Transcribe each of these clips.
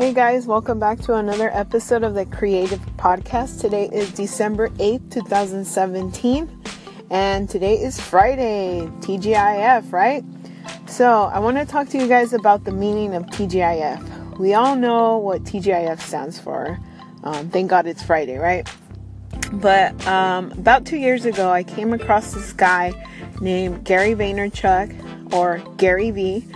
Hey guys, welcome back to another episode of the Creative Podcast. Today is December 8th, 2017, and today is Friday, TGIF, right? So, I want to talk to you guys about the meaning of TGIF. We all know what TGIF stands for. Um, thank God it's Friday, right? But um, about two years ago, I came across this guy named Gary Vaynerchuk or Gary V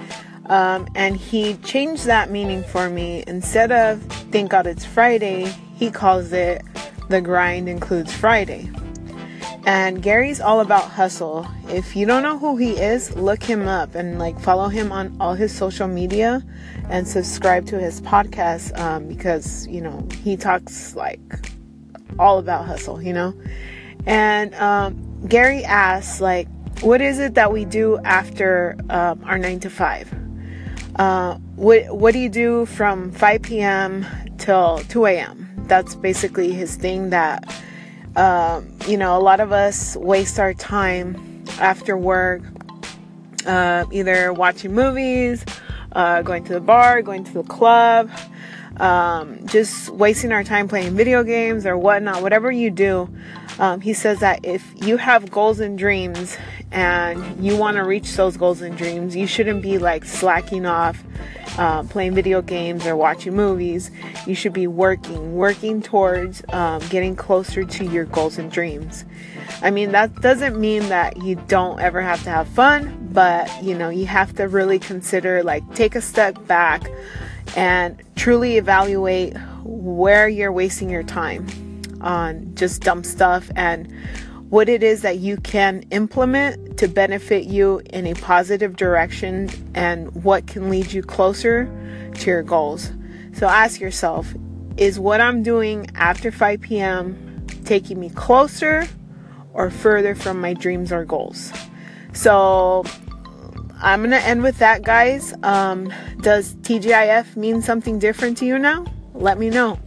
um, and he changed that meaning for me. Instead of thank God it's Friday, he calls it the grind includes Friday. And Gary's all about hustle. If you don't know who he is, look him up and like follow him on all his social media and subscribe to his podcast um, because you know he talks like all about hustle, you know. And um, Gary asks like, what is it that we do after um, our nine to five? Uh, what what do you do from 5 p.m. till 2 a.m.? That's basically his thing. That um, you know, a lot of us waste our time after work, uh, either watching movies, uh, going to the bar, going to the club, um, just wasting our time playing video games or whatnot. Whatever you do, um, he says that if you have goals and dreams and you want to reach those goals and dreams, you shouldn't be like slacking off uh, playing video games or watching movies. You should be working, working towards um, getting closer to your goals and dreams. I mean, that doesn't mean that you don't ever have to have fun, but you know, you have to really consider like take a step back and truly evaluate where you're wasting your time on just dumb stuff and what it is that you can implement to benefit you in a positive direction and what can lead you closer to your goals. So ask yourself is what I'm doing after 5 p.m. taking me closer or further from my dreams or goals? So I'm going to end with that, guys. Um, does TGIF mean something different to you now? Let me know.